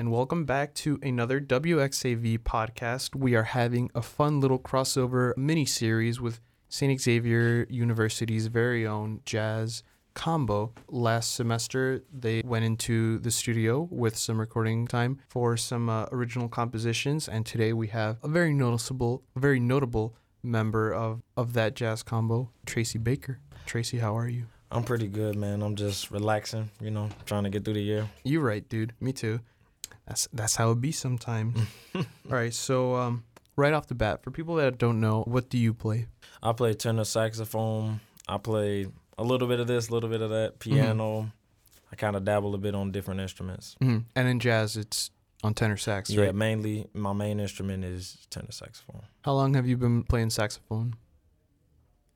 and welcome back to another WXAV podcast. We are having a fun little crossover mini series with St. Xavier University's very own jazz combo. Last semester, they went into the studio with some recording time for some uh, original compositions, and today we have a very noticeable, very notable member of, of that jazz combo, Tracy Baker. Tracy, how are you? I'm pretty good, man. I'm just relaxing, you know, trying to get through the year. You right, dude. Me too. That's that's how it be sometimes. All right, so um, right off the bat, for people that don't know, what do you play? I play tenor saxophone. I play a little bit of this, a little bit of that, piano. I kind of dabble a bit on different instruments. hmm And in jazz, it's on tenor sax, Yeah, right? mainly my main instrument is tenor saxophone. How long have you been playing saxophone?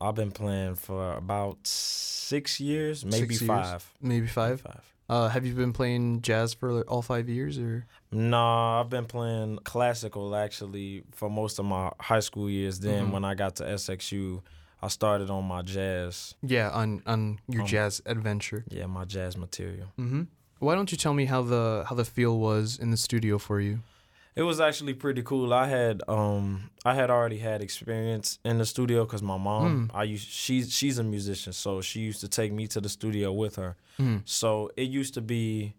I've been playing for about six years, maybe Six years. five. Maybe five. Five. Uh, have you been playing jazz for all five years, or? Nah, I've been playing classical actually for most of my high school years. Then Mhm. when I got to SXU, I started on my jazz. Yeah, on on your Um, jazz adventure. Yeah, my jazz material. Mm-hmm. Why don't you tell me how the how the feel was in the studio for you? It was actually pretty cool. I had um I had already had experience in the studio because my mom I used she's she's a musician, so she used to take me to the studio with her. Mm. So it used to be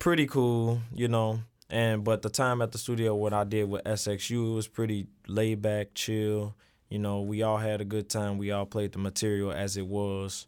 pretty cool, you know. And but the time at the studio what I did with SXU it was pretty laid back, chill. You know, we all had a good time. We all played the material as it was,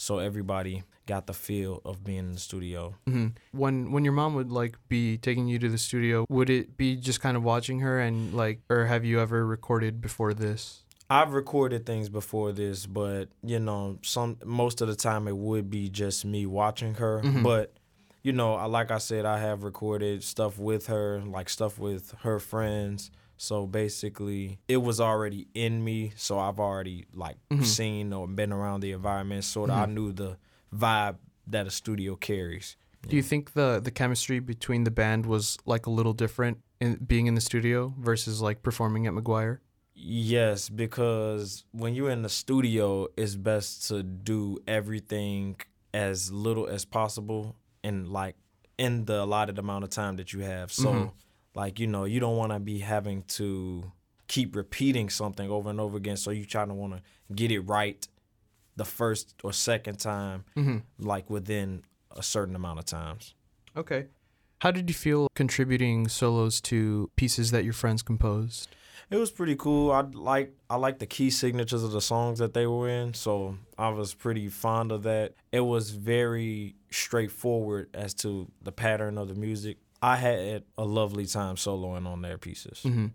so everybody got the feel of being in the studio. hmm When when your mom would like be taking you to the studio, would it be just kind of watching her and like, or have you ever recorded before this? I've recorded things before this, but you know, some most of the time it would be just me watching her. Mhm. But you know, I like I said, I have recorded stuff with her, like stuff with her friends. So basically, it was already in me. So I've already like Mhm. seen or been around the environment. Sort of, I Mhm. knew the vibe that a studio carries. Do you think the the chemistry between the band was like a little different in being in the studio versus like performing at McGuire? Yes, because when you're in the studio, it's best to do everything as little as possible and like in the allotted amount of time that you have. So, Mhm. Like, you know, you don't want to be having to keep repeating something over and over again. So you try to want to get it right the first or second time, Mm-hmm. like within a certain amount of times. Okay. How did you feel contributing solos to pieces that your friends composed? It was pretty cool. I like I like the key signatures of the songs that they were in, so I was pretty fond of that. It was very straightforward as to the pattern of the music. I had a lovely time soloing on their pieces. Mm-hmm.